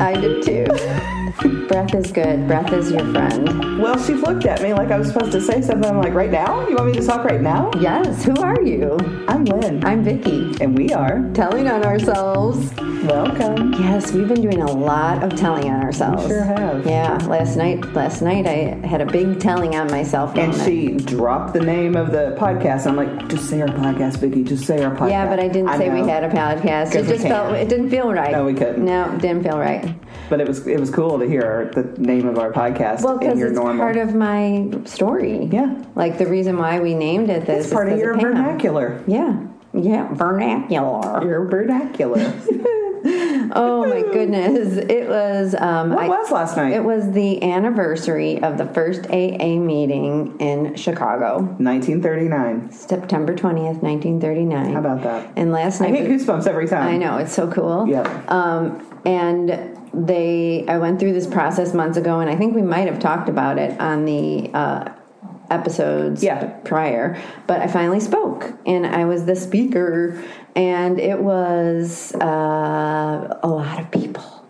I did too. breath is good. Breath is your friend. Well, she looked at me like I was supposed to say something. I'm like, right now? You want me to talk right now? Yes. Who are you? I'm Lynn. I'm Vicky. and we are. Telling on ourselves. Welcome. Yes, we've been doing a lot of telling on ourselves. sure have. Yeah. Last night, last night I had a big telling on myself. And moment. she dropped the name of the podcast. I'm like, just say our podcast, Vicky. Just say our podcast. Yeah, but I didn't say we had a podcast. It just felt. It didn't feel right. No, we couldn't. No, it didn't feel right. But it was it was cool to hear the name of our podcast Well, because it's normal. part of my story. Yeah. Like the reason why we named it this. it's part of your vernacular. Yeah. Yeah. Vernacular. Your vernacular. Oh my goodness! It was. Um, what I- was last night? It was the anniversary of the first AA meeting in Chicago, 1939. September twentieth, nineteen thirty nine. How about that? And last night, I get goosebumps every time. I know it's so cool. Yeah. Um, and they, I went through this process months ago, and I think we might have talked about it on the uh, episodes Yeah. prior. But I finally spoke, and I was the speaker, and it was uh, a lot of people,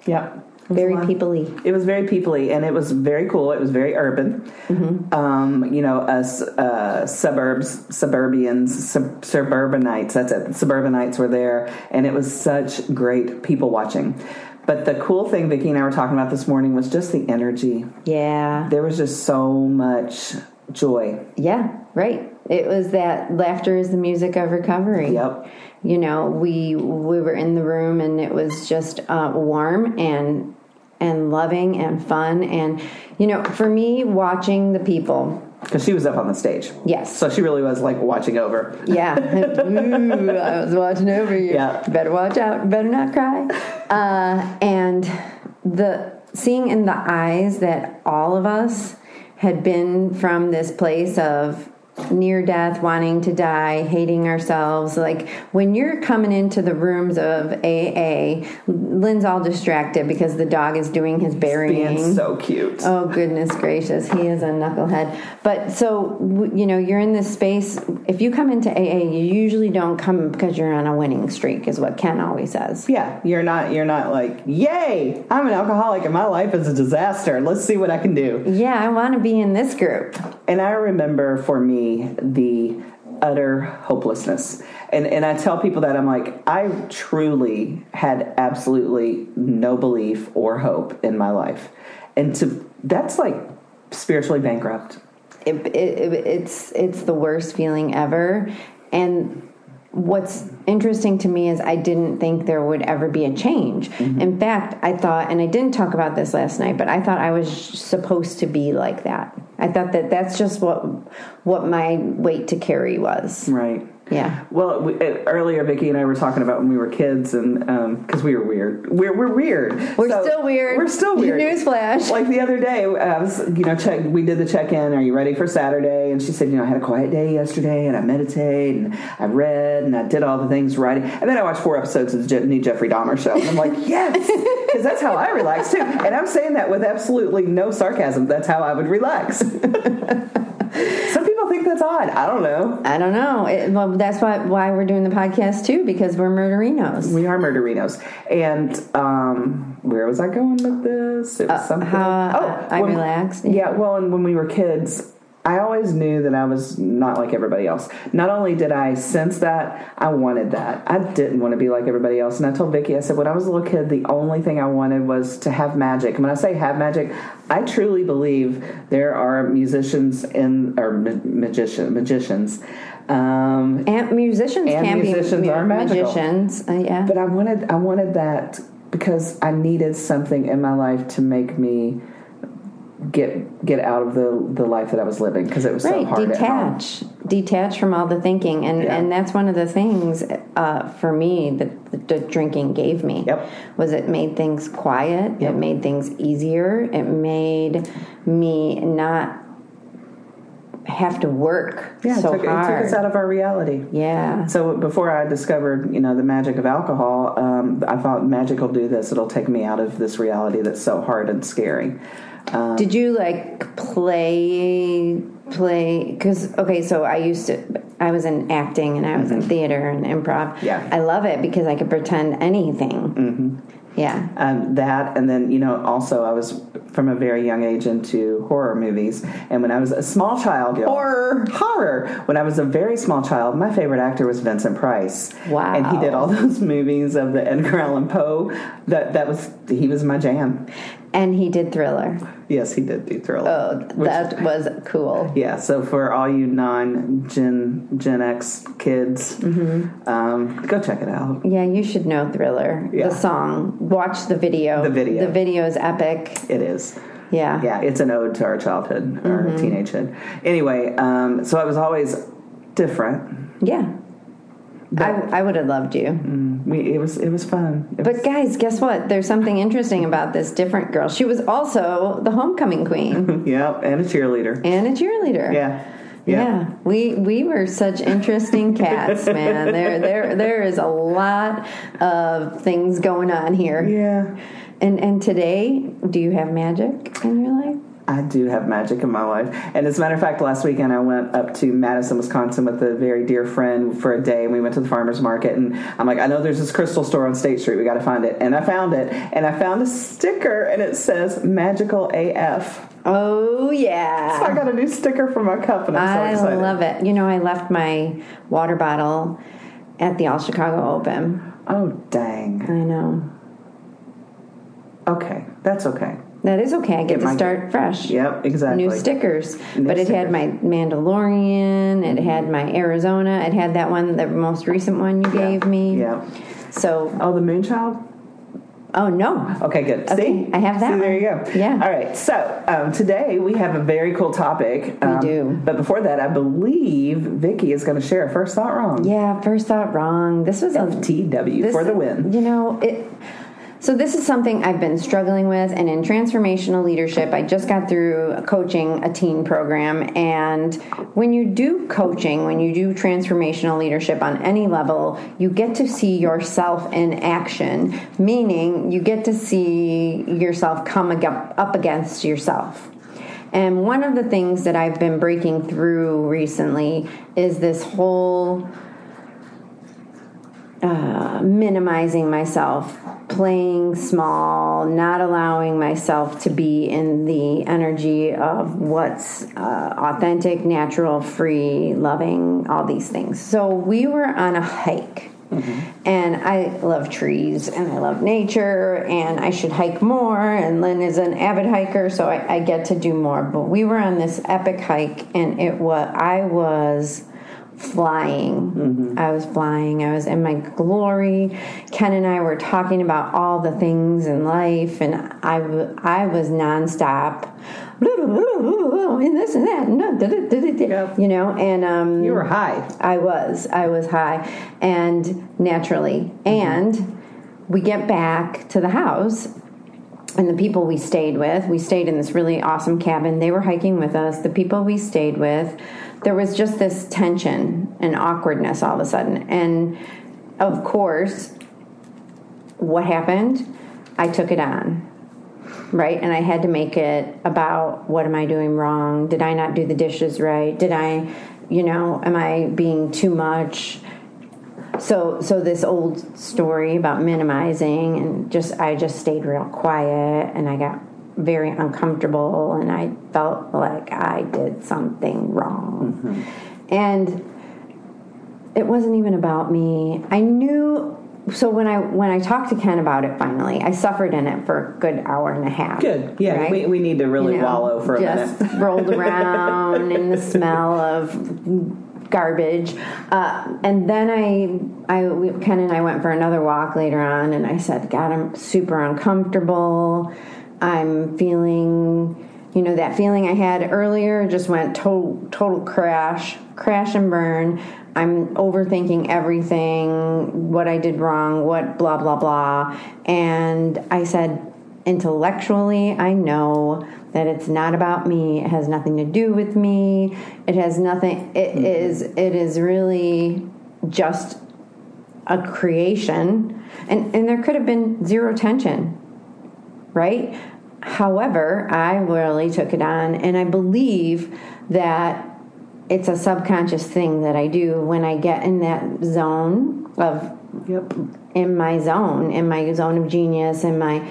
was very peoply. It was very peoply, and it was very cool. It was very urban. Mm-hmm. Um, you know, us uh, suburbs, suburbians, sub- suburbanites. That's it. Suburbanites were there, and it was such great people watching. But the cool thing, Vicki and I were talking about this morning, was just the energy. Yeah, There was just so much joy. yeah, right. It was that laughter is the music of recovery. Yep. you know we we were in the room and it was just uh, warm and and loving and fun and you know for me watching the people Because she was up on the stage. yes So she really was like watching over. yeah Ooh, i was watching over you Yeah. better watch out better not cry uh, and the seeing in the eyes that all of us had been from this place of near death, wanting to die, hating ourselves. Like when you're coming into the rooms of AA, Lynn's all distracted because the dog is doing his burying. Being so cute. Oh goodness gracious, he is a knucklehead. But so you know, you're in this space. If you come into AA, you usually don't come because you're on a winning streak, is what Ken always says. Yeah, you're not. You're not like, yay! I'm an alcoholic and my life is a disaster. Let's see what I can do. Yeah, I want to be in this group. And I remember for me the utter hopelessness. And and I tell people that I'm like, I truly had absolutely no belief or hope in my life, and to that's like spiritually bankrupt. It, it, it, it's it's the worst feeling ever, and what's interesting to me is I didn't think there would ever be a change. Mm-hmm. In fact, I thought, and I didn't talk about this last night, but I thought I was supposed to be like that. I thought that that's just what what my weight to carry was. Right. Yeah. Well, we, uh, earlier Vicki and I were talking about when we were kids, and because we were weird, we're we're weird. We're So, still weird. We're still weird. Newsflash. Like the other day, I was you know check. We did the check in. Are you ready for Saturday? And she said, you know, I had a quiet day yesterday, and I meditated, and I read, and I did all the things writing, and then I watched four episodes of the new Jeffrey Dahmer show. And I'm like, yes, because that's how I relax too. And I'm saying that with absolutely no sarcasm. That's how I would relax. Think that's odd. I don't know. I don't know. It, well, that's why why we're doing the podcast too because we're murderinos. We are murderinos. And um, where was I going with this? It was something. Uh, how I when- relaxed. Yeah, well, and when we were kids, I always knew that I was not like everybody else. Not only did I sense that, I wanted that. I didn't want to be like everybody else. And I told Vicky, I said, when I was a little kid, the only thing I wanted was to have magic. And when I say have magic, I truly believe there are musicians in or ma- magician magicians. Um, And musicians And can musicians be are magical. magicians. Uh, yeah. but I wanted I wanted that because I needed something in my life to make me get get out of the the life that I was living because it was so right hard at home. detach detach from all the thinking and Yeah. and that's one of the things uh, for me that the, the drinking gave me Yep. was it made things quiet Yep. it made things easier it made me not have to work Yeah, it so took, it took us out of our reality. yeah So before I discovered, you know, the magic of alcohol, um, I thought magic will do this. It'll take me out of this reality that's so hard and scary. Um, Did you like play play? Because okay, so I used to I was in acting and I was in theater and improv. Mm-hmm. Yeah. I love it because I could pretend anything. Mm-hmm. Yeah. um, that and then you know also i was from a very young age into horror movies and when i was a small child Horror. horror when i was a very small child my favorite actor was vincent price Wow. and he did all those movies of the edgar allan poe that that was he was my jam And he did Thriller. yes he did do thriller Oh, Which- that was cool. yeah so for all you non gen gen x kids Mm-hmm. um, go check it out Yeah, you should know Thriller. Yeah. The song. Watch the video. The video. The video is epic. it is Yeah. yeah, it's an ode to our childhood, our Mm-hmm. teenagehood. Anyway, um, so I was always different. Yeah. I, I would have loved you. Mm, we, it was it was fun. It was- But guys, guess what? There's something interesting about this different girl. She was also the homecoming queen yeah, and a cheerleader. and a cheerleader. Yeah, Yeah. we we were such interesting cats, man. There there there is a lot of things going on here. yeah. And and today, do you have magic in your life? I do have magic in my life. And as a matter of fact, last weekend I went up to Madison, Wisconsin with a very dear friend for a day and we went to the farmer's market and I'm like, I know there's this crystal store on State Street. We got to find it. And I found it and I found a sticker and it says magical AF. Oh yeah! So I got a new sticker for my cup and I'm so excited. I love it. You know, I left my water bottle at the All Chicago Open. Oh, dang. I know. Okay, that's okay. That is okay. I get to my- start fresh. Yep, exactly. New stickers. New but it had my Mandalorian, it had my Arizona, it had that one, the most recent one you gave me. Yeah. So, Oh, the Moonchild? oh no. Okay, good. Okay, See? I have that See, there you go. Yeah. All right. So um, today we have a very cool topic. Um, do. But before that, I believe Vicky is going to share first thought wrong. Yeah, first thought wrong. This was a FTW this- for the win. You know, it so this is something I've been struggling with and in transformational leadership, I just got through coaching a teen program and when you do coaching, when you do transformational leadership on any level, you get to see yourself in action, meaning you get to see yourself come up against yourself. And one of the things that I've been breaking through recently is this whole uh, minimizing myself, playing small, not allowing myself to be in the energy of what's uh, authentic, natural, free, loving, all these things. So we were on a hike. And I love trees and I love nature and I should hike more. And Lynn is an avid hiker, so I, I get to do more. But we were on this epic hike and it was, I was flying. I was flying. I was in my glory. Ken and I were talking about all the things in life, and I, w- I was nonstop. And this and that, you know, and um, You were high. I was. I was high. And naturally. And we get back to the house and the people we stayed with, we stayed in this really awesome cabin. They were hiking with us. The people we stayed with, there was just this tension and awkwardness all of a sudden. And of course, what happened? I took it on right? And I had to make it about what am I doing wrong? Did I not do the dishes right? Did I, you know, am I being too much? So, so this old story about minimizing and just I just stayed real quiet and I got very uncomfortable and I felt like I did something wrong. Mm-hmm. And it wasn't even about me. I knew so when I when I talked to Ken about it finally, I suffered in it for a good hour and a half. Good. Yeah, right? we, we need to really You know, wallow for a just minute. rolled around in the smell of garbage. Uh, and then I, I, Ken and I went for another walk later on, and I said, God, I'm super uncomfortable. I'm feeling, you know, that feeling I had earlier just went total, total crash, crash and burn. I'm overthinking everything, what I did wrong, what blah, blah, blah. And I said, intellectually, I know that it's not about me. It has nothing to do with me. It has nothing, It mm-hmm. is. it is really just a creation. And, and there could have been zero tension, right? However, I really took it on, and I believe that it's a subconscious thing that I do when I get in that zone of Yep. in my zone, in my zone of genius, in my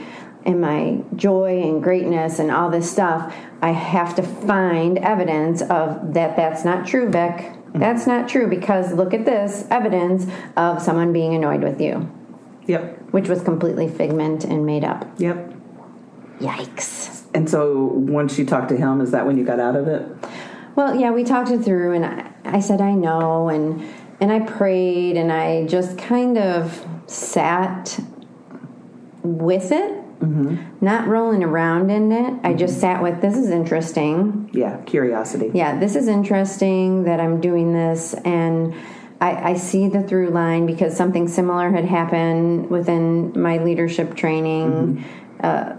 in my joy and greatness and all this stuff, I have to find evidence of that that's not true, Vic. Mm-hmm. That's not true because look at this evidence of someone being annoyed with you, Yep. which was completely figment and made up. Yep. Yikes. And so once you talked to him, is that when you got out of it? Well, yeah, we talked it through, and I, I said I know, and and I prayed, and I just kind of sat with it, Mm-hmm. not rolling around in it. I just mm-hmm. sat with this is interesting. Yeah. Curiosity. Yeah, this is interesting that I'm doing this, and I, I see the through line because something similar had happened within my leadership training. Mm-hmm. Uh,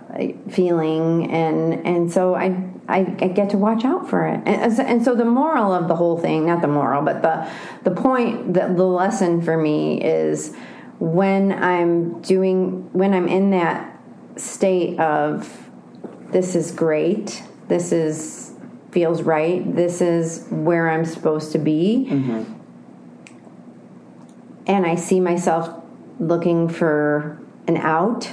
feeling and and so I, I I get to watch out for it and, and so the moral of the whole thing not the moral but the the point that the lesson for me is when I'm doing when I'm in that state of this is great this is feels right this is where i'm supposed to be. Mm-hmm. And i see myself looking for an out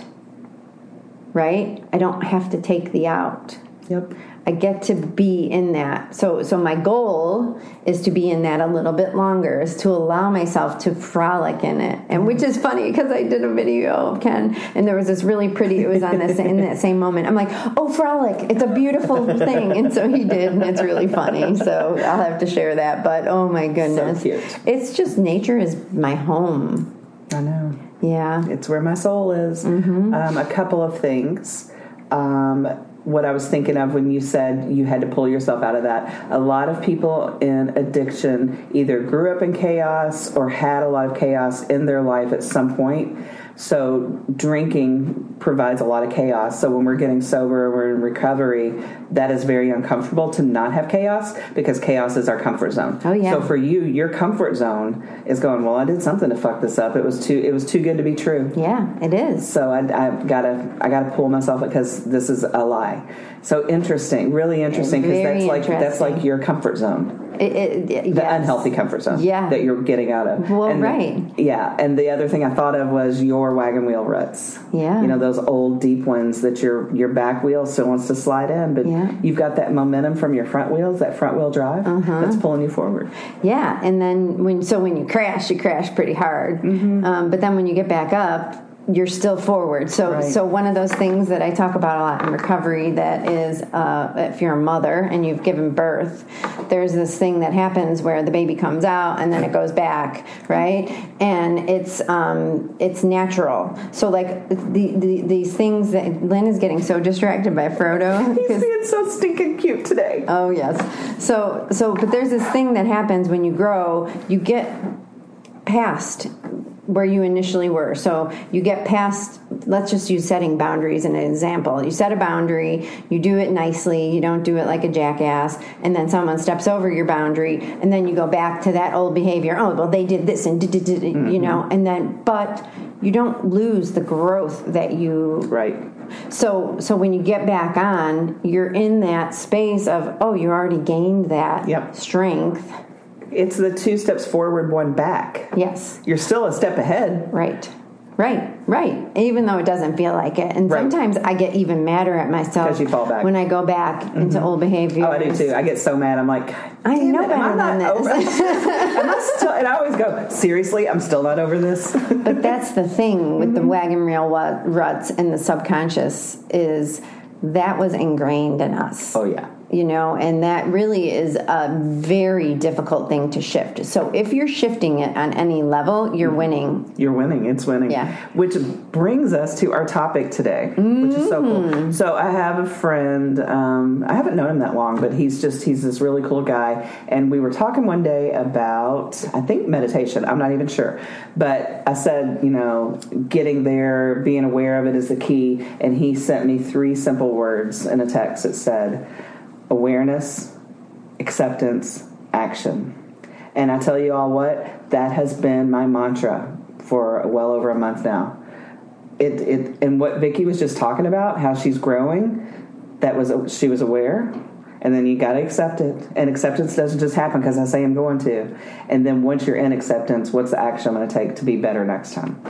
right? I don't have to take the out Yep. I get to be in that. So so my goal is to be in that a little bit longer, is to allow myself to frolic in it. And which is funny because I did a video of Ken and there was this really pretty it was on this in that same moment. I'm like, "Oh, frolic. It's a beautiful thing." And so he did and it's really funny. So I'll have to share that, but oh my goodness. cute. It's just nature is my home. I know. Yeah. It's where my soul is. Um, a couple of things. Um, what I was thinking of when you said you had to pull yourself out of that. A lot of people in addiction either grew up in chaos or had a lot of chaos in their life at some point. So drinking provides a lot of chaos. So when we're getting sober, we're in recovery, that is very uncomfortable to not have chaos because chaos is our comfort zone. Oh, yeah. So for you, your comfort zone is going, well, I did something to fuck this up. It was too it was too good to be true. Yeah, it is. So I, I gotta I gotta pull myself because this is a lie. So interesting, really interesting because that's like that's like your comfort zone, It, it, the yes. unhealthy comfort zone, Yeah. that you're getting out of. Well, And- right. yeah. And the other thing I thought of was your wagon wheel ruts. Yeah. you know those old deep ones that your your back wheel still wants to slide in, but Yeah. You've got that momentum from your front wheels, that front wheel drive Uh-huh. that's pulling you forward. Yeah, and then when so when you crash, you crash pretty hard. Um, but then when you get back up, you're still forward. So Right. so one of those things that I talk about a lot in recovery that is uh, if you're a mother and you've given birth, there's this thing that happens where the baby comes out and then it goes back, right? And it's um, it's natural. So like the, the, these things that Lynn is getting so distracted by Frodo He's being so stinking cute today. Oh yes. So so but there's this thing that happens when you grow, you get past where you initially were. So you get past let's just use setting boundaries as an example. You set a boundary, you do it nicely, you don't do it like a jackass, and then someone steps over your boundary and then you go back to that old behavior. Oh, well they did this and did, did, did you mm-hmm. know, and then but you don't lose the growth that you Right. so so when you get back on, you're in that space of oh, you already gained that Yep. strength. It's the two steps forward, one back. Yes. You're still a step ahead. Right. Right, right. Even though it doesn't feel like it, and Right. sometimes I get even madder at myself 'Cause you fall back. when I go back into old behavior. Oh, I do too. I get so mad. I'm like, I know it, am I better than not this." over- am I still? And I always go, seriously, I'm still not over this. But that's the thing with Mm-hmm. the wagon wheel wa- ruts and the subconscious is that was ingrained in us. oh yeah, you know, and that really is a very difficult thing to shift. So if you're shifting it on any level, you're winning. you're winning. It's winning. Yeah. Which brings us to our topic today, which is so Mm-hmm. cool. So I have a friend. Um, I haven't known him that long, but he's just he's this really cool guy. And we were talking one day about I think meditation. I'm not even sure, but I said you know getting there, being aware of it is the key. And he sent me three simple words in a text that said awareness, acceptance, action. And I tell you all what, that has been my mantra for well over a month now. It, it and what Vicky was just talking about, how she's growing, that was she was aware, And then you got to accept it. And acceptance doesn't just happen because I say I'm going to. And then once you're in acceptance, what's the action I'm going to take to be better next time?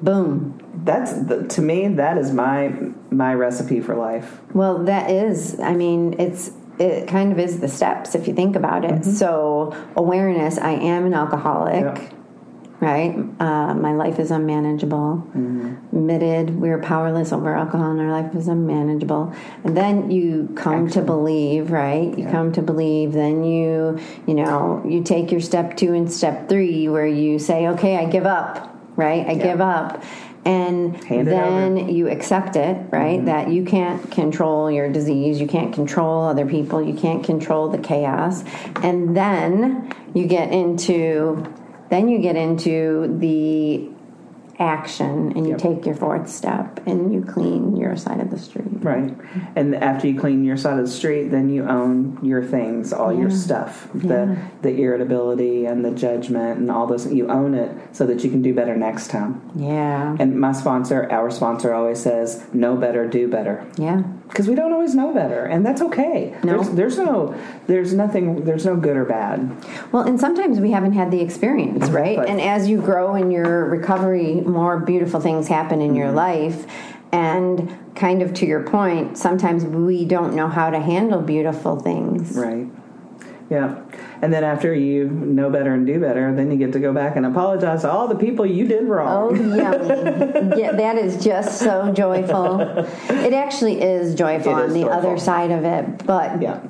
Boom. That's to me that is my my recipe for life. Well, that is. I mean, it's it kind of is the steps if you think about it. So awareness. I am an alcoholic. Yep. Right, uh, my life is unmanageable. Admitted, we're powerless over alcohol, and our life is unmanageable. And then you come to believe, right? You come to believe. Then you, you know, you take your step two and step three, where you say, "Okay, I give up." Right, I give up, and Hand then you accept it, right? Mm-hmm. That you can't control your disease, you can't control other people, you can't control the chaos. And then you get into then you get into the action and you Yep. take your fourth step and you clean your side of the street. Right. And after you clean your side of the street, then you own your things, all your Yeah. stuff, Yeah. the the irritability and the judgment and all those. You own it so that you can do better next time. Yeah. And my sponsor, our sponsor, always says, "Know better, do better," Yeah. Because we don't always know better, and that's okay. No. There's, there's no, there's nothing, there's no good or bad. Well, and sometimes we haven't had the experience, right? Right. And as you grow in your recovery, more beautiful things happen in your mm-hmm. life. And kind of to your point, sometimes we don't know how to handle beautiful things. Right. Yeah. And then after you know better and do better, then you get to go back and apologize to all the people you did Oh, wrong. yummy. yeah, that is just so joyful. It actually is joyful It on is the joyful. other side of it, but Yeah.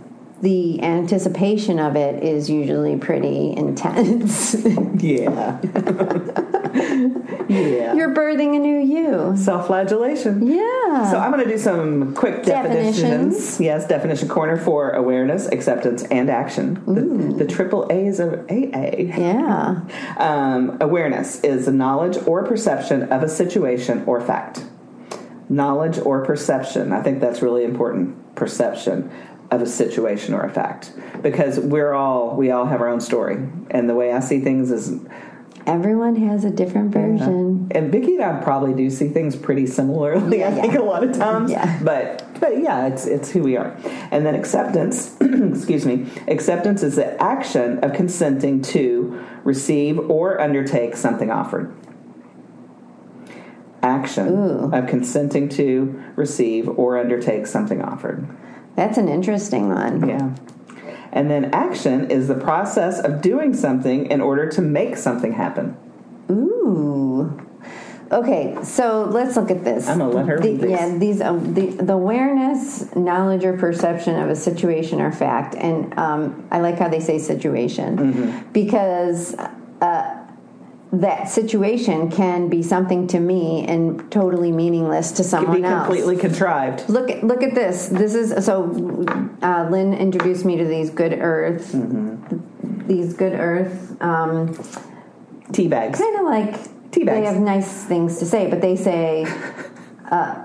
the anticipation of it is usually pretty intense. Yeah. yeah. You're birthing a new you. Self-flagellation. Yeah. So I'm going to do some quick definitions. Definitions. Yes, definition corner for awareness, acceptance, and action. The, the triple A's of AA. yeah. Um, awareness is the knowledge or perception of a situation or fact. Knowledge or perception. I think that's really important. Perception of a situation or a fact, because we're all we all have our own story, and the way I see things is Everyone has a different version. And Vicky and I probably do see things pretty similarly. Yeah, I think yeah. a lot of times, Yeah. but but yeah, it's it's who we are. And then acceptance, excuse me, acceptance is the action of consenting to receive or undertake something offered. Action Ooh. of consenting to receive or undertake something offered. That's an interesting one. Yeah. And then action is the process of doing something in order to make something happen. Ooh. Okay, so let's look at this. I'm gonna let her The- read these. Yeah, these um, the, the awareness, knowledge, or perception of a situation or fact, and um, I like how they say situation Mm-hmm. because that situation can be something to me and totally meaningless to someone Can be else. completely contrived. Look at look at this. This is so. Uh, Lynn introduced me to these Good Earth, Mm-hmm. these Good Earth. Um, Tea bags. kind of like Tea they have nice things to say, but they say, uh,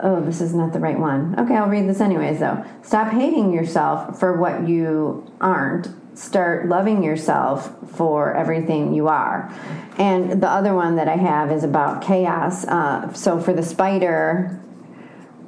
"Oh, this is not the right one." Okay, I'll read this anyways. Though, stop hating yourself for what you aren't. Start loving yourself for everything you are. And the other one that I have is about chaos. Uh, so for the spider,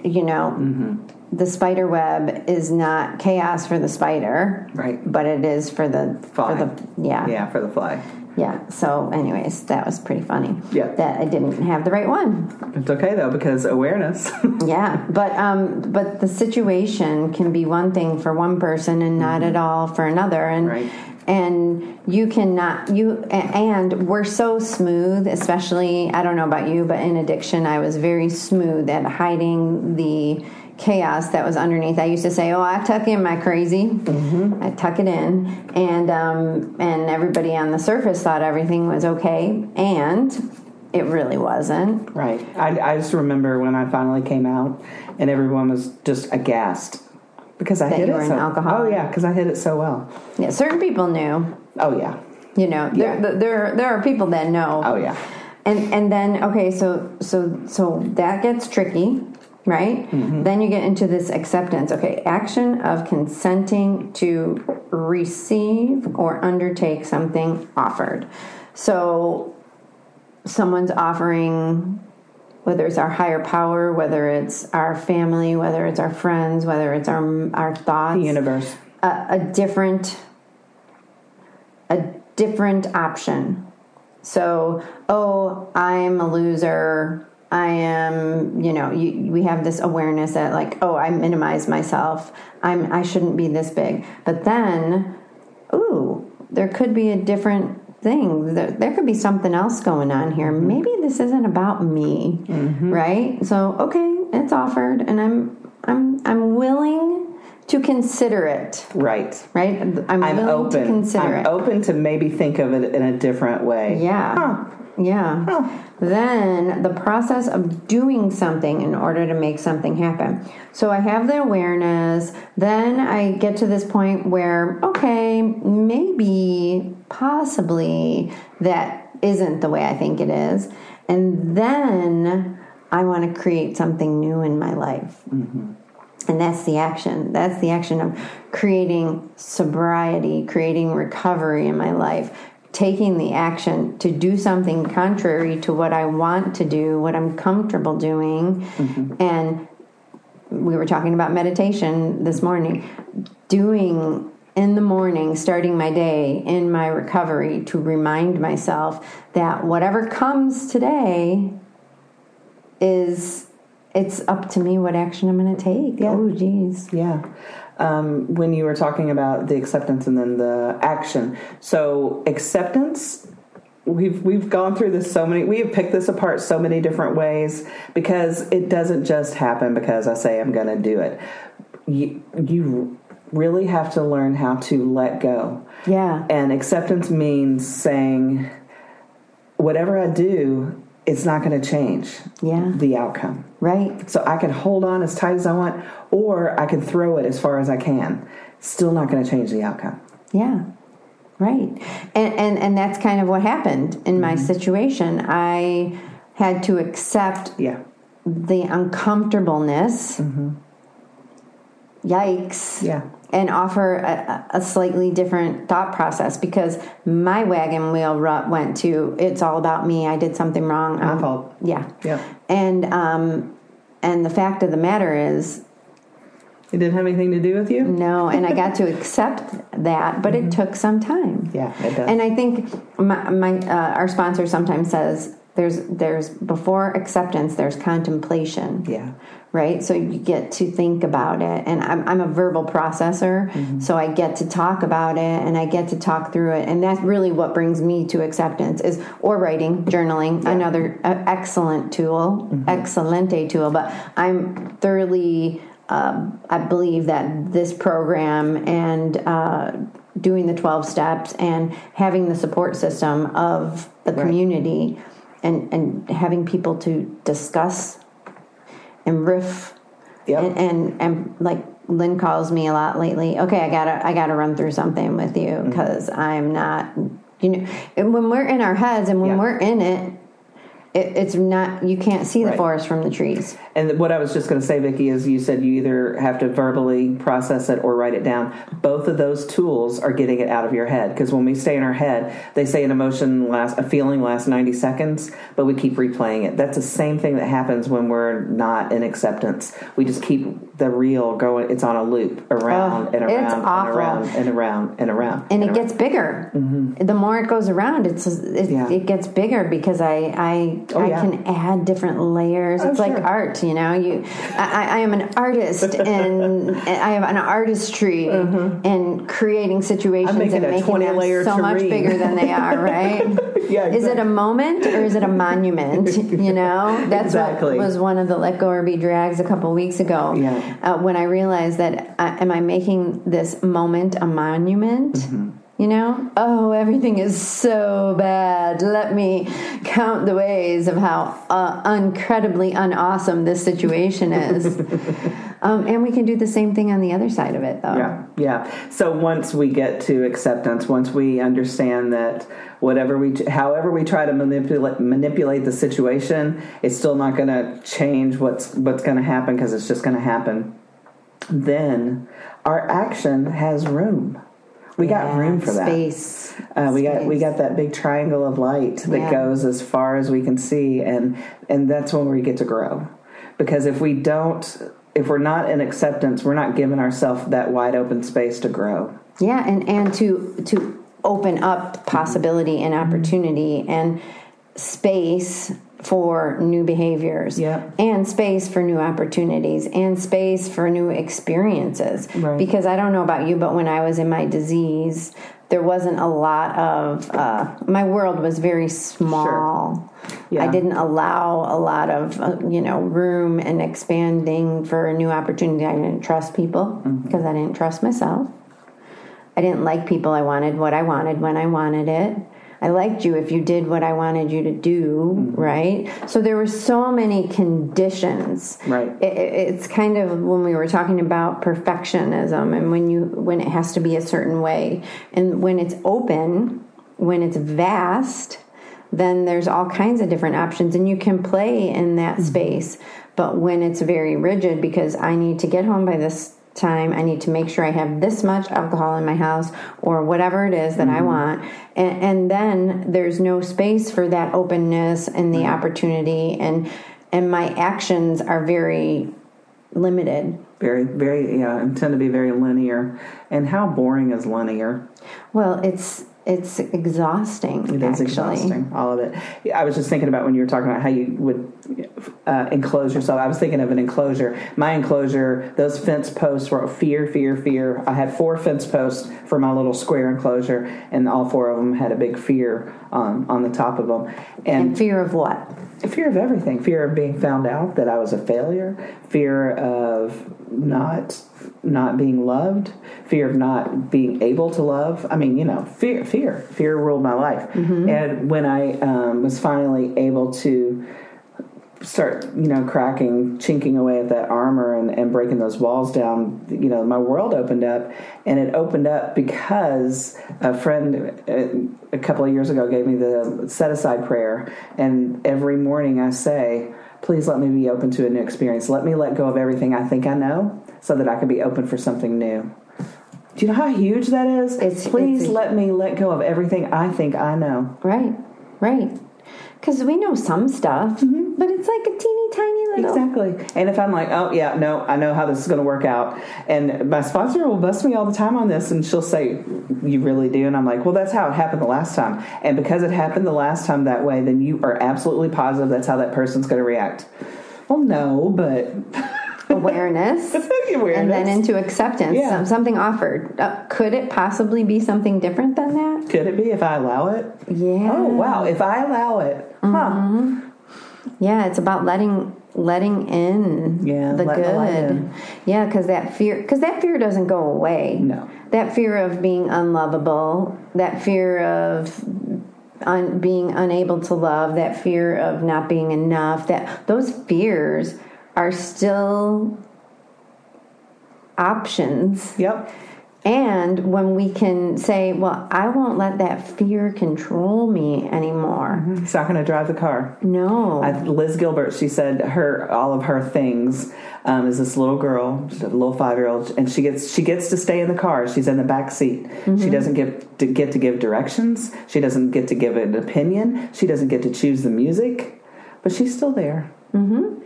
you know, Mm-hmm. the spider web is not chaos for the spider, Right. But it is for the Fly. for the yeah Yeah, for the fly. Yeah. So, anyways, that was pretty funny. Yeah. That I didn't have the right one. It's okay though because awareness. Yeah. But um, but the situation can be one thing for one person and not at all for another. And Right. and you cannot you and we're so smooth. Especially, I don't know about you, but in addiction, I was very smooth at hiding the chaos that was underneath. I used to say, "Oh, I tuck in my crazy. I tuck it in," and um, and everybody on the surface thought everything was okay, and it really wasn't. right. I, I just remember when I finally came out and everyone was just aghast because I That hid you it were an so. alcoholic. Oh yeah, because I hit it so well. Yeah, certain people knew. Oh yeah. You know, there Yeah. there there are people that know. Oh yeah. And and then okay, so so so that gets tricky, right? Mm-hmm. Then you get into this acceptance. Okay, action of consenting to receive or undertake something offered. So someone's offering whether it's our higher power, whether it's our family, whether it's our friends, whether it's our our thoughts, The universe. a, a different a different option. So, oh, I'm a loser. I am, you know, you, we have this awareness that like, oh, I minimize myself. I'm I shouldn't be this big. But then, ooh, there could be a different thing. There, there could be something else going on here. Mm-hmm. Maybe this isn't about me, mm-hmm. right? So, okay, it's offered, and I'm I'm I'm willing to consider it. Right. Right? I'm, I'm willing open. to consider I'm it. open to maybe think of it in a different way. Yeah. Huh. Yeah. Huh. Then the process of doing something in order to make something happen. So I have the awareness. Then I get to this point where, okay, maybe, possibly, that isn't the way I think it is. And then I want to create something new in my life. Mm-hmm. And that's the action. That's the action of creating sobriety, creating recovery in my life, taking the action to do something contrary to what I want to do, what I'm comfortable doing. Mm-hmm. And we were talking about meditation this morning, doing in the morning, starting my day in my recovery to remind myself that whatever comes today is it's up to me what action I'm going to take. Yeah. Oh, geez. Yeah. Um, when you were talking about the acceptance and then the action. So acceptance, we've we've gone through this so many. We have picked this apart so many different ways because it doesn't just happen because I say I'm going to do it. You you really have to learn how to let go. Yeah. And acceptance means saying, whatever I do, it's not going to change Yeah. the outcome. Right. So I can hold on as tight as I want, or I can throw it as far as I can. Still not going to change the outcome. Yeah. Right. And and and that's kind of what happened in my Mm-hmm. situation. I had to accept Yeah. the uncomfortableness. Yikes. Yeah. And offer a, a slightly different thought process because my wagon wheel went to it's all about me. I did something wrong. My Um, fault. Yeah. Yep. And um, and the fact of the matter is, It didn't have anything to do with you? no. And I got to accept that, but it took some time. Yeah, it does. And I think my, my uh, our sponsor sometimes says there's there's before acceptance there's contemplation. yeah. Right, so you get to think about it, and I'm, I'm a verbal processor, so I get to talk about it, and I get to talk through it, and that's really what brings me to acceptance is or writing, journaling, another uh, excellent tool, excellente tool. But I'm thoroughly, um, I believe that this program and uh, doing the 12 steps and having the support system of the community and, and having people to discuss and riff Yep. and, and and like Lynn calls me a lot lately. Okay, I gotta I gotta run through something with you Mm-hmm. because I'm not you know and when we're in our heads and when Yeah. we're in it, it, it's not you can't see the Right. forest from the trees. And what I was just going to say, Vicki, is you said you either have to verbally process it or write it down. Both of those tools are getting it out of your head because when we stay in our head, they say an emotion lasts, a feeling lasts ninety seconds, but we keep replaying it. That's the same thing that happens when we're not in acceptance. We just keep the reel going. It's on a loop around and around and awful. around and around and around. and it gets bigger. The more it goes around, it's it, Mm-hmm. Yeah. it gets bigger because I I, Oh, I yeah. can add different layers. Oh, it's like art, you know. You, I, I am an artist, and I have an artistry in creating situations and making them so much bigger than they are. Right? Yeah, Is it a moment or is it a monument? You know, that's Exactly. what was one of the let go or be drags a couple weeks ago. Yeah. Uh, when I realized that, uh, am I making this moment a monument? Mm-hmm. You know, oh, everything is so bad. Let me count the ways of how uh, incredibly unawesome this situation is. um, and we can do the same thing on the other side of it, though. Yeah, yeah. So once we get to acceptance, once we understand that whatever we, however we try to manipulate manipulate the situation, it's still not going to change what's what's going to happen because it's just going to happen. Then our action has room. We got Yeah, room for that. Space. Uh, we got we got that big triangle of light that Yeah. goes as far as we can see, and and that's when we get to grow. Because if we don't, if we're not in acceptance, we're not giving ourselves that wide open space to grow. Yeah, and and to to open up possibility and opportunity and space for new behaviors and space for new opportunities and space for new experiences Right. because i don't know about you but when i was in my disease there wasn't a lot of uh, my world was very small Yeah. i didn't allow a lot of uh, you know room and expanding for a new opportunity i didn't trust people Mm-hmm. because i didn't trust myself I didn't like people. I wanted what I wanted when I wanted it. I liked you if you did what I wanted you to do, Mm-hmm. right? So there were so many conditions. Right. It, it- it's kind of when we were talking about perfectionism and when you when it has to be a certain way and when it's open, when it's vast, then there's all kinds of different options and you can play in that space. But when it's very rigid because I need to get home by this time i need to make sure i have this much alcohol in my house or whatever it is that i mm-hmm. want. And, and then there's no space for that openness and the mm-hmm. opportunity. And and my actions are very limited. Very, very, yeah, and tend to be very linear. And how boring is linear? well it's it's exhausting It is actually exhausting, all of it. I was just thinking about when you were talking about how you would uh, enclose yourself. I was thinking of an enclosure. My enclosure, those fence posts were fear, fear, fear. I had four fence posts for my little square enclosure, and all four of them had a big fear um, on the top of them. And and fear of what fear of everything fear of being found out that i was a failure fear of not not being loved fear of not being able to love. I mean you know fear fear fear ruled my life. And when i um, was finally able to start you know cracking chinking away at that armor and, and breaking those walls down you know my world opened up. And it opened up because a friend uh, a couple of years ago gave me the set aside prayer. And every morning i say please let me be open to a new experience. Let me let go of everything i think i know so that i can be open for something new. Do you know how huge that is? It's- please it's let me let go of everything i think i know. Right right. Because we know some stuff mm-hmm. but it's like a teeny tiny little Exactly. And if I'm like, oh, yeah, no, I know how this is going to work out. And my sponsor will bust me all the time on this, and she'll say, You really do? And I'm like, Well, that's how it happened the last time. And because it happened the last time that way, then you are absolutely positive that's how that person's going to react. Well, no, but. awareness, Awareness. and then into acceptance. Yeah. Some- something offered. Uh, could it possibly be something different than that? Could it be if I allow it? Yeah. Oh, wow. If I allow it. Huh. Yeah, it's about letting letting in Yeah, the letting the good. in. Yeah, because that fear because that fear doesn't go away. No. that fear of being unlovable, that fear of un, being unable to love, that fear of not being enough. That those fears are still options. Yep. And when we can say, well, I won't let that fear control me anymore. It's not going to drive the car. No. I, Liz Gilbert, she said her all of her things um, is this little girl, little five year old, and she gets she gets to stay in the car. She's in the back seat. She doesn't get to get to give directions. She doesn't get to give an opinion. She doesn't get to choose the music, but she's still there. Mm-hmm.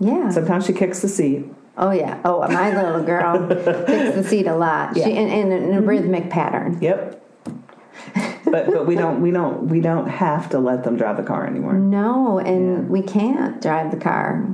yeah. Sometimes she kicks the seat. Oh yeah. Oh, my little girl kicks the seat a lot. She, Yeah. in, in, in a rhythmic pattern. Yep. but but we don't we don't we don't have to let them drive the car anymore. No, and we can't drive the car.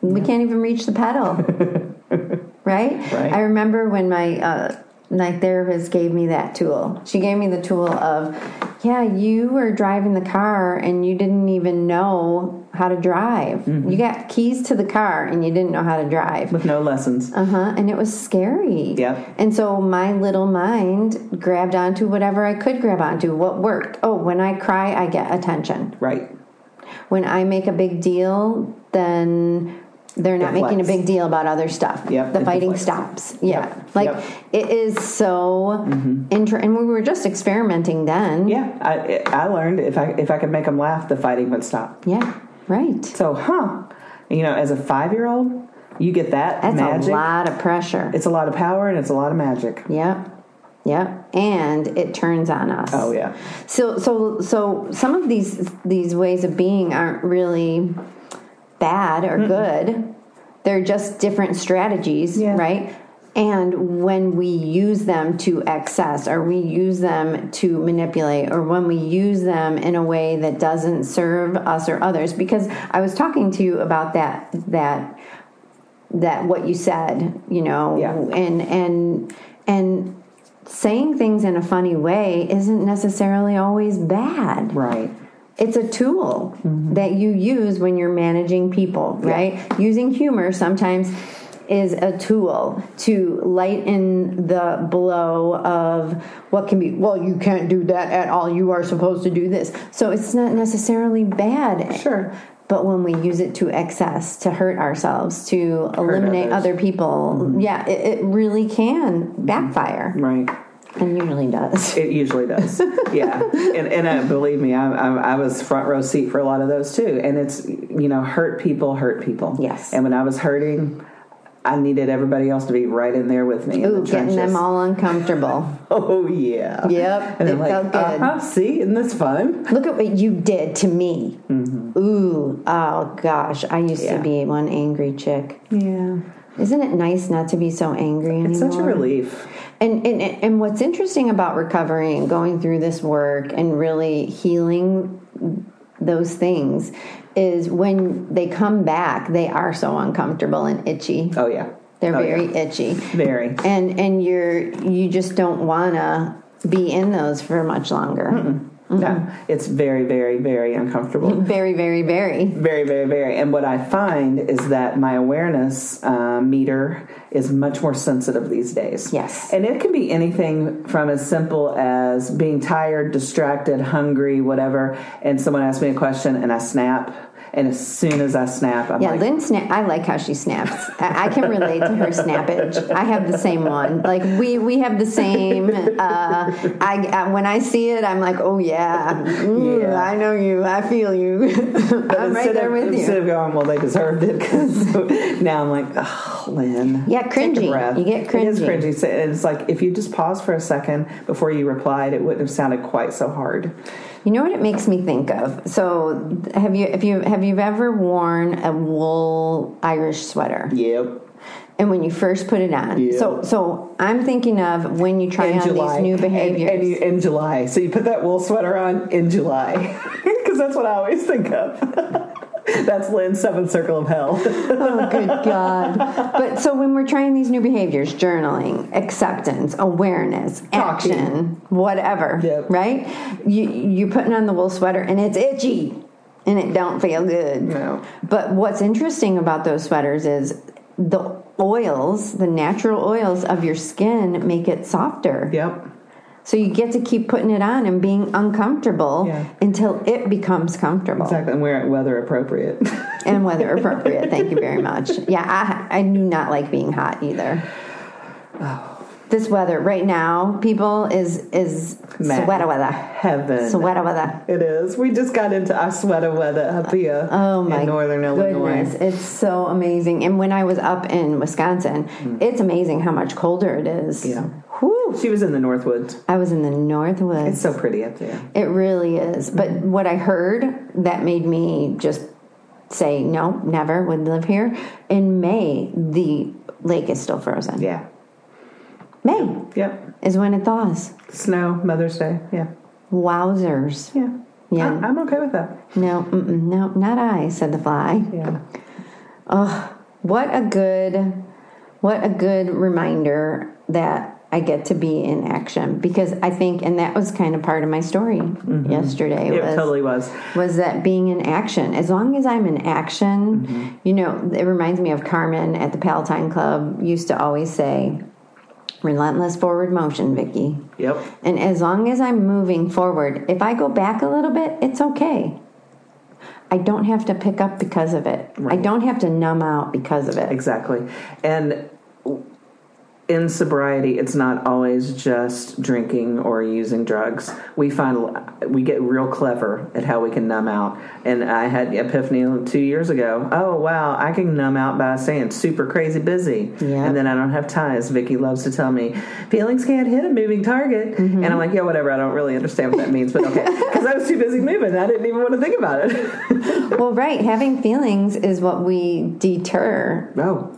We can't even reach the pedal. right? Right. I remember when my uh, my therapist gave me that tool. She gave me the tool of, yeah, you were driving the car and you didn't even know how to drive. Mm-hmm. You got keys to the car and you didn't know how to drive. With no lessons. Uh huh. And it was scary. Yeah. And so my little mind grabbed onto whatever I could grab onto. What worked? Oh, when I cry, I get attention. Right. When I make a big deal, then they're not making a big deal about other stuff. Yep, The fighting deflects. stops. Yeah. Yep, Like yep. Mm-hmm. it is so inter- and we were just experimenting then. Yeah, I I learned if I if I could make them laugh, the fighting would stop. Yeah. Right. So, huh? You know, as a five year old, you get that That's magic. a lot of pressure. It's a lot of power and it's a lot of magic. Yep. Yep. And it turns on us. Oh yeah. So so so some of these these ways of being aren't really bad or good. They're just different strategies, Yeah. right? And when we use them to excess or we use them to manipulate or when we use them in a way that doesn't serve us or others because I was talking to you about that that that what you said, you know, Yeah. and and and saying things in a funny way isn't necessarily always bad. Right. It's a tool mm-hmm. that you use when you're managing people, right? Using humor sometimes is a tool to lighten the blow of what can be, well, you can't do that at all. You are supposed to do this. So it's not necessarily bad. Sure. But when we use it to excess, to hurt ourselves, to eliminate others. other people, mm-hmm. yeah, it, it really can backfire. Right. And usually does. It usually does. yeah. And, and uh, believe me, I, I, I was front row seat for a lot of those too. And it's, you know, hurt people hurt people. Yes. And when I was hurting, I needed everybody else to be right in there with me. Ooh, the getting them all uncomfortable. Oh, yeah. Yep, And it like, felt good. uh-huh, see, isn't this fun? Look at what you did to me. Ooh, oh gosh, I used Mm-hmm. Yeah. to be one angry chick. Yeah. Isn't it nice not to be so angry anymore? It's such a relief. And, and and what's interesting about recovering and going through this work and really healing those things is when they come back, they are so uncomfortable and itchy. Oh, yeah. They're Oh, very yeah. itchy. Very. And and you're you just don't want to be in those for much longer. No, it's very, very, very uncomfortable. Very very very. Very, very, very. And what I find is that my awareness uh, meter is much more sensitive these days. Yes. And it can be anything from as simple as being tired, distracted, hungry, whatever, and someone asks me a question and I snap. And as soon as I snap, I'm Yeah, like, Lynn snap. I like how she snaps. I, I can relate to her snappage. I have the same one. Like we we have the same. Uh, I, I when I see it, I'm like, oh yeah, Mm, Yeah. I know you. I feel you. I'm right there of, with you. Instead of going, well, they deserved it. Because now I'm like, oh, Lynn. Yeah, cringy. You get cringy. It is cringy. cringy. So It's like if you just pause for a second before you replied, it wouldn't have sounded quite so hard. You know what it makes me think of? So have you if you have you ever worn a wool Irish sweater? Yep. And when you first put it on, Yeah. so so I'm thinking of when you try in on July. these new And- behaviors. And, you, in July. So you put that wool sweater on in July. Because that's what I always think of. that's Lynn's seventh circle of hell. Oh, good God. But so when we're trying these new behaviors, journaling, acceptance, awareness, Talking. action, whatever, Yep. right? You, you're putting on the wool sweater and it's itchy and it don't feel good. No. But what's interesting about those sweaters is the oils, the natural oils of your skin make it softer. yep. So you get to keep putting it on and being uncomfortable Yeah. until it becomes comfortable Exactly. And wear it weather appropriate. and weather appropriate. Thank you very much. Yeah, I I do not like being hot either. Oh This weather right now, people is is Matt. sweater weather. Heaven. Sweater weather. It is. We just got into our sweater weather up here Oh my in northern goodness, Illinois. it's so amazing. And when I was up in Wisconsin, it's amazing how much colder it is. Mm. Yeah. Whew. She was in the Northwoods. I was in the Northwoods. It's so pretty up there. It really is. But mm-hmm. what I heard that made me just say no, never would live here. In May, the lake is still frozen. Yeah. May Yep. is when it thaws. Snow, Mother's Day. Yeah. Wowzers. Yeah. Yeah. I, I'm okay with that. No, no, not I, said the fly. Yeah. Oh, What a good, what a good reminder that I get to be in action because I think, and that was kind of part of my story mm-hmm. yesterday. It was, totally was. was that being in action. As long as I'm in action, mm-hmm. you know, it reminds me of Carmen at the Palatine Club used to always say, relentless forward motion, Vicki. Yep. And as long as I'm moving forward, if I go back a little bit, it's okay. I don't have to pick up because of it. I don't have to numb out because of it. Exactly. And in sobriety, it's not always just drinking or using drugs. We find we get real clever at how we can numb out. And I had the epiphany two years ago. Oh wow, I can numb out by saying super crazy busy, Yeah. and then I don't have ties. Vicky loves to tell me feelings can't hit a moving target, mm-hmm. and I'm like, yeah, whatever. I don't really understand what that means, but okay, because I was too busy moving. I didn't even want to think about it. Well, right. Having feelings is what we deter, oh,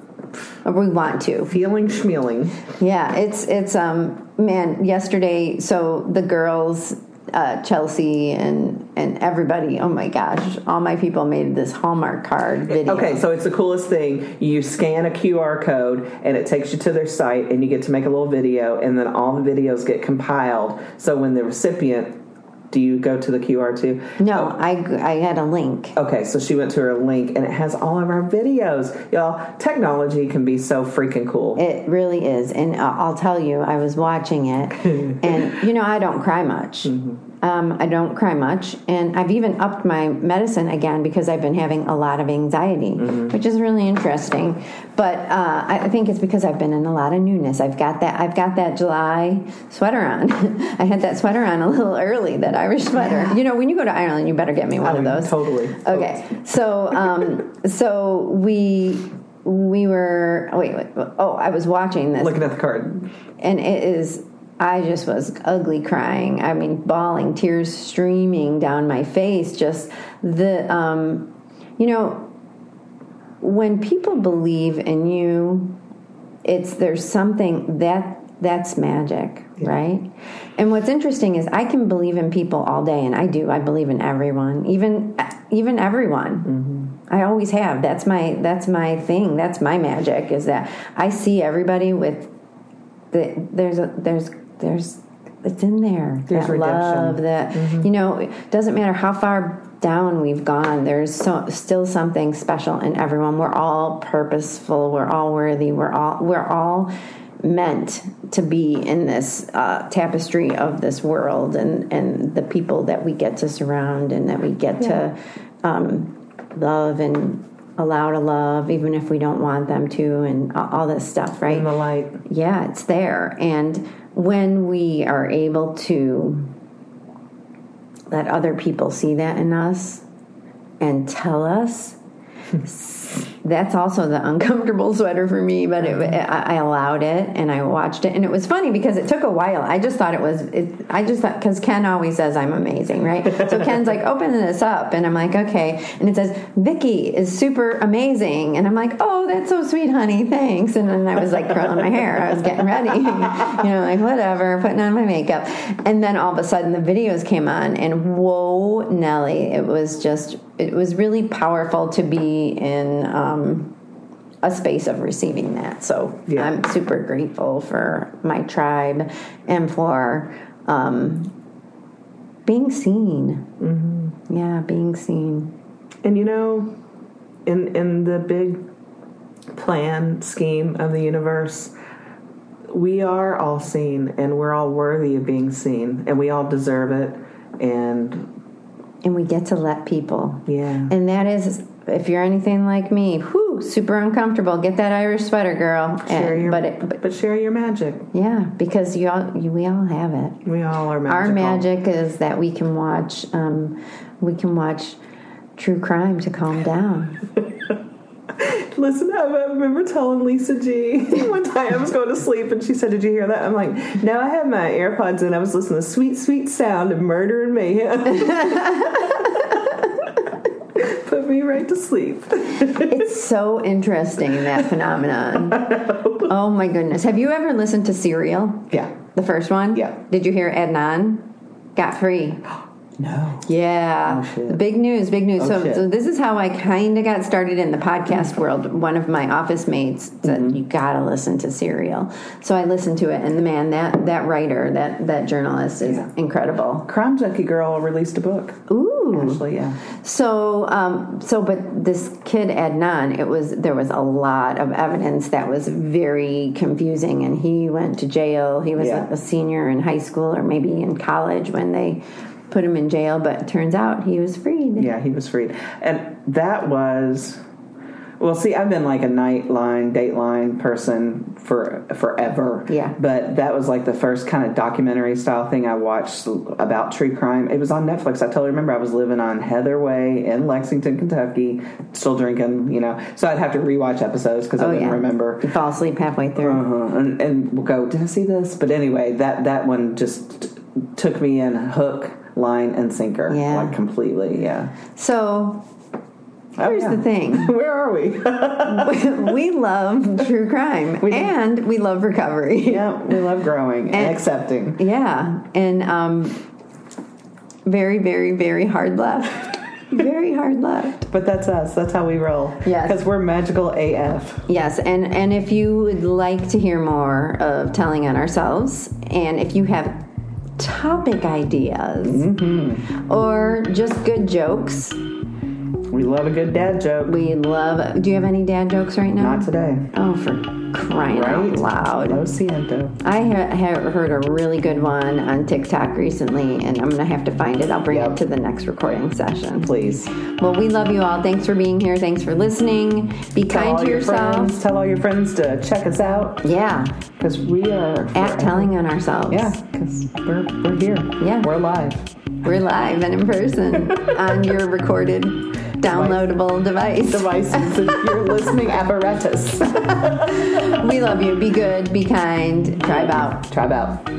or we want to. feeling schmealing. Yeah, it's it's um man. Yesterday, so the girls, uh, Chelsea and and everybody. Oh my gosh, all my people made this Hallmark card video. Okay, so it's the coolest thing. You scan a QR code and it takes you to their site, and you get to make a little video, and then all the videos get compiled. So when the recipient, do you go to the QR too? no, oh. I I had a link. Okay, so she went to her link, and it has all of our videos. Y'all, technology can be so freaking cool. It really is, and I- I'll tell you, I was watching it, and you know, I don't cry much. Mm-hmm. Um, I don't cry much, and I've even upped my medicine again because I've been having a lot of anxiety, which is really interesting. But uh, I think it's because I've been in a lot of newness. I've got that. I've got that July sweater on. I had that sweater on a little early. That Irish sweater. You know, when you go to Ireland, you better get me one of those. Totally. Okay, so um, so we we were wait, wait oh I was watching this Looking at the card. and it is I just was ugly crying. I mean, bawling, tears streaming down my face. Just the um, you know when people believe in you, it's there's something that that's magic, right? And what's interesting is I can believe in people all day, and I do. I believe in everyone, even even everyone. I always have. That's my that's my thing. That's my magic. Is that I see everybody with the there's a there's there's it's in there There's that redemption. love that you know it doesn't matter how far down we've gone there's so still something special in everyone we're all purposeful we're all worthy we're all we're all meant to be in this uh, tapestry of this world and and the people that we get to surround and that we get to um, love and allow to love even if we don't want them to and all all this stuff right In the light. yeah, it's there. And when we are able to let other people see that in us and tell us, that's also the uncomfortable sweater for me. But it, mm-hmm. I, I allowed it and I watched it, and it was funny because it took a while. I just thought it was. It, I just thought because Ken always says I'm amazing, right? So Ken's like, open this up, and I'm like, okay, and it says Vicky is super amazing, and I'm like, oh, that's so sweet, honey, thanks. And then I was like curling my hair. I was getting ready, you know, like whatever, putting on my makeup, and then all of a sudden the videos came on, and whoa, Nelly, it was just. It was really powerful to be in um, a space of receiving that. So Yeah. I'm super grateful for my tribe and for um, being seen. Mm-hmm. Yeah, being seen. And you know, in in the big plan scheme of the universe, we are all seen and we're all worthy of being seen and we all deserve it and And we get to let people. yeah. And that is, if you're anything like me, whew, super uncomfortable. Get that Irish sweater, girl. Share And- your, but, it, but but share your magic. yeah, because you all, you, we all have it. We all are magical. Our magic is that we can watch, um, we can watch true crime to calm down. Listen, I remember telling Lisa G one time I was going to sleep and she said, Did you hear that? I'm like, No, I had my AirPods in. I was listening to sweet, sweet sound of murder and mayhem. Put me right to sleep. It's so interesting that phenomenon. Oh my goodness! Have you ever listened to Serial? Yeah. The first one? Yeah. Did you hear Adnan got free? No. Yeah. Oh, shit. Big news, big news. Oh, so, so this is how I kind of got started in the podcast world. One of my office mates said, Mm-hmm. "You got to listen to Serial." So I listened to it, and the man that that writer, that that journalist, is Yeah. incredible. Crime Junkie Girl released a book. Ooh. Actually, yeah. So, um, so, but this kid Adnan, it was there was a lot of evidence that was very confusing, and he went to jail. He was Yeah. a, a senior in high school or maybe in college when they put him in jail. But it turns out he was freed. Yeah, he was freed. And that was Well, see, I've been like a Nightline, Dateline person for forever. Yeah. But that was like the first kind of documentary style thing I watched about true crime. It was on Netflix. I totally remember I was living on Heather Way in Lexington, Kentucky, still drinking, you know. So I'd have to rewatch episodes because I Oh, didn't yeah. remember. You fall asleep halfway through. Uh-huh. And, and we'll go, did I see this? But anyway, that, that one just took me in hook, line, and sinker. Yeah. Like completely, yeah. So Oh, here's yeah. the thing. Where are we? we love true crime We and we love recovery. yeah, we love growing and, And- accepting. Yeah, and um, very, very, very hard left. very hard left. But that's us. That's how we roll. Yes. Because we're magical AF. Yes, and and if you would like to hear more of telling on ourselves, and if you have topic ideas mm-hmm. or just good jokes, We love a good dad joke. we love. Do you have any dad jokes right now? Not today. Oh, for crying out loud! Lo siento. I ha- ha- heard a really good one on TikTok recently, and I'm gonna have to find it. I'll bring Yep. it to the next recording session. Please. Well, we love you all. Thanks for being here. Thanks for listening. Be Tell kind to your yourself. friends. Tell all your friends to check us out Yeah, because we are at telling on ourselves. Yeah, because we're we're here. Yeah. we're live. We're live and in person on your recorded, downloadable device. Devices, you're listening apparatus. We love you. Be good. Be kind. Tribe out. Tribe out.